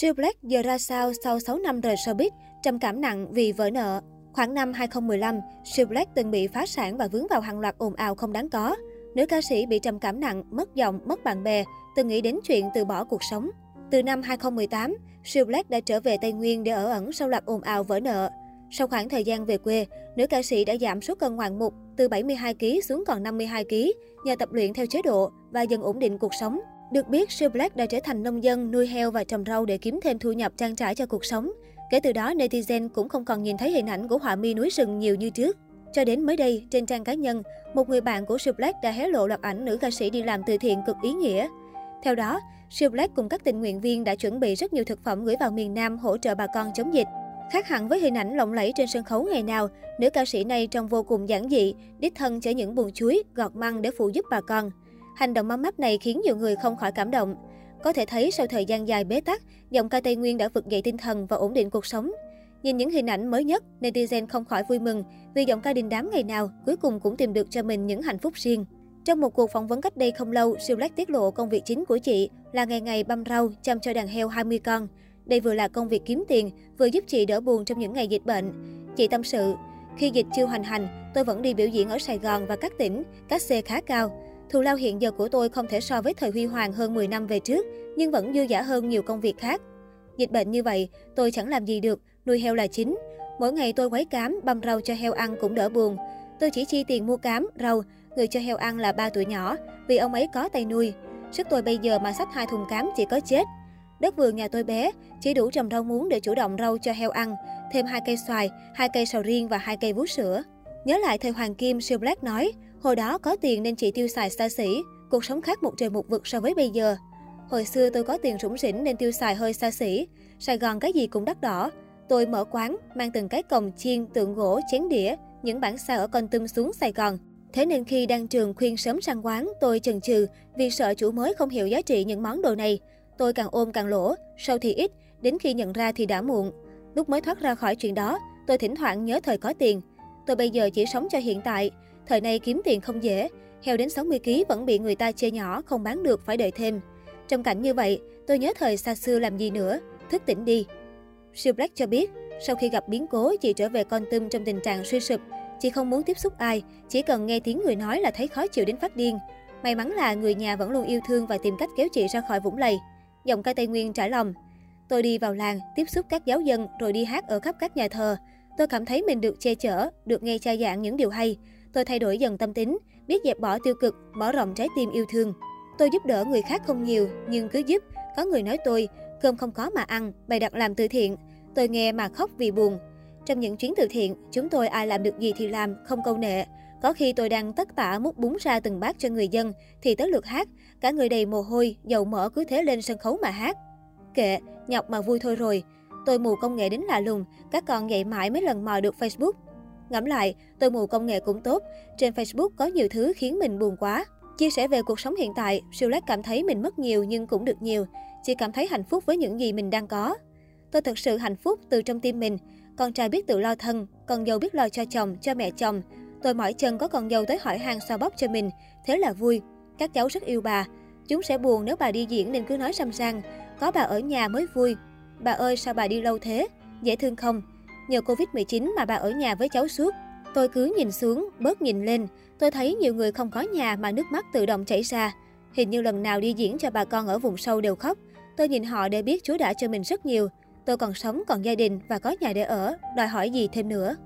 Siêu Black giờ ra sao sau 6 năm rời showbiz, trầm cảm nặng vì vỡ nợ. Khoảng năm 2015, Siêu Black từng bị phá sản và vướng vào hàng loạt ồn ào không đáng có. Nữ ca sĩ bị trầm cảm nặng, mất giọng, mất bạn bè, từng nghĩ đến chuyện từ bỏ cuộc sống. Từ năm 2018, Siêu Black đã trở về Tây Nguyên để ở ẩn sau loạt ồn ào vỡ nợ. Sau khoảng thời gian về quê, nữ ca sĩ đã giảm số cân ngoạn mục từ 72 kg xuống còn 52 kg nhờ tập luyện theo chế độ và dần ổn định cuộc sống. Được biết, Siêu Black đã trở thành nông dân nuôi heo và trồng rau để kiếm thêm thu nhập trang trải cho cuộc sống. Kể từ đó, netizen cũng không còn nhìn thấy hình ảnh của họa mi núi rừng nhiều như trước. Cho đến mới đây, trên trang cá nhân, một người bạn của Siêu Black đã hé lộ loạt ảnh nữ ca sĩ đi làm từ thiện cực ý nghĩa. Theo đó, Siêu Black cùng các tình nguyện viên đã chuẩn bị rất nhiều thực phẩm gửi vào miền Nam hỗ trợ bà con chống dịch. Khác hẳn với hình ảnh lộng lẫy trên sân khấu ngày nào, nữ ca sĩ này trông vô cùng giản dị, đích thân chở những buồn chuối, gọt măng để phụ giúp bà con. Hành động mắm mắt này khiến nhiều người không khỏi cảm động. Có thể thấy sau thời gian dài bế tắc, giọng ca Tây Nguyên đã vực dậy tinh thần và ổn định cuộc sống. Nhìn những hình ảnh mới nhất, netizen không khỏi vui mừng vì giọng ca đình đám ngày nào cuối cùng cũng tìm được cho mình những hạnh phúc riêng. Trong một cuộc phỏng vấn cách đây không lâu, Siêu Black tiết lộ công việc chính của chị là ngày ngày băm rau, chăm cho đàn heo 20 con. Đây vừa là công việc kiếm tiền, vừa giúp chị đỡ buồn trong những ngày dịch bệnh. Chị tâm sự, khi dịch chưa hoành hành, tôi vẫn đi biểu diễn ở Sài Gòn và các tỉnh, các xe khá cao. Thù lao hiện giờ của tôi không thể so với thời huy hoàng hơn 10 năm về trước, nhưng vẫn dư giả hơn nhiều công việc khác. Dịch bệnh như vậy, tôi chẳng làm gì được, nuôi heo là chính. Mỗi ngày tôi quấy cám, băm rau cho heo ăn cũng đỡ buồn. Tôi chỉ chi tiền mua cám, rau, người cho heo ăn là ba tuổi nhỏ, vì ông ấy có tay nuôi. Sức tôi bây giờ mà xách hai thùng cám chỉ có chết. Đất vườn nhà tôi bé, chỉ đủ trồng rau muống để chủ động rau cho heo ăn, thêm hai cây xoài, hai cây sầu riêng và hai cây vú sữa. Nhớ lại thời Hoàng Kim, siêu Black nói, hồi đó có tiền nên chị tiêu xài xa xỉ, cuộc sống khác một trời một vực so với bây giờ. Hồi xưa tôi có tiền rủng rỉnh nên tiêu xài hơi xa xỉ, Sài Gòn cái gì cũng đắt đỏ. Tôi mở quán, mang từng cái cồng chiên, tượng gỗ, chén đĩa, những bản sao ở con tum xuống Sài Gòn. Thế nên khi đang trường khuyên sớm sang quán, tôi chần chừ vì sợ chủ mới không hiểu giá trị những món đồ này. Tôi càng ôm càng lỗ, sau thì ít, đến khi nhận ra thì đã muộn. Lúc mới thoát ra khỏi chuyện đó, tôi thỉnh thoảng nhớ thời có tiền. Tôi bây giờ chỉ sống cho hiện tại, thời này kiếm tiền không dễ, heo đến 60 kg vẫn bị người ta chê nhỏ, không bán được phải đợi thêm. Trong cảnh như vậy, tôi nhớ thời xa xưa làm gì nữa, thức tỉnh đi. Siêu Black cho biết, sau khi gặp biến cố, chị trở về con tum trong tình trạng suy sụp. Chị không muốn tiếp xúc ai, chỉ cần nghe tiếng người nói là thấy khó chịu đến phát điên. May mắn là người nhà vẫn luôn yêu thương và tìm cách kéo chị ra khỏi vũng lầy. Giọng ca Tây Nguyên trải lòng. Tôi đi vào làng, tiếp xúc các giáo dân rồi đi hát ở khắp các nhà thờ. Tôi cảm thấy mình được che chở, được nghe cha giảng những điều hay. Tôi thay đổi dần tâm tính, biết dẹp bỏ tiêu cực, mở rộng trái tim yêu thương. Tôi giúp đỡ người khác không nhiều, nhưng cứ giúp. Có người nói tôi, cơm không có mà ăn, bày đặt làm từ thiện. Tôi nghe mà khóc vì buồn. Trong những chuyến từ thiện, chúng tôi ai làm được gì thì làm, không câu nệ. Có khi tôi đang tất tả múc bún ra từng bát cho người dân, thì tới lượt hát, cả người đầy mồ hôi, dầu mỡ cứ thế lên sân khấu mà hát. Kệ, nhọc mà vui thôi rồi. Tôi mù công nghệ đến lạ lùng, các con dạy mãi mấy lần mò được Facebook. Ngẫm lại, tôi mù công nghệ cũng tốt. Trên Facebook có nhiều thứ khiến mình buồn quá. Chia sẻ về cuộc sống hiện tại, Siêu Lát cảm thấy mình mất nhiều nhưng cũng được nhiều. Chỉ cảm thấy hạnh phúc với những gì mình đang có. Tôi thật sự hạnh phúc từ trong tim mình. Con trai biết tự lo thân, con dâu biết lo cho chồng, cho mẹ chồng. Tôi mỏi chân có con dâu tới hỏi hàng xoa bóp cho mình. Thế là vui. Các cháu rất yêu bà. Chúng sẽ buồn nếu bà đi diễn nên cứ nói xăm sang. Có bà ở nhà mới vui. Bà ơi sao bà đi lâu thế? Dễ thương không? Nhờ Covid-19 mà bà ở nhà với cháu suốt. Tôi cứ nhìn xuống, bớt nhìn lên. Tôi thấy nhiều người không có nhà mà nước mắt tự động chảy ra. Hình như lần nào đi diễn cho bà con ở vùng sâu đều khóc. Tôi nhìn họ để biết Chúa đã cho mình rất nhiều. Tôi còn sống, còn gia đình và có nhà để ở. Đòi hỏi gì thêm nữa?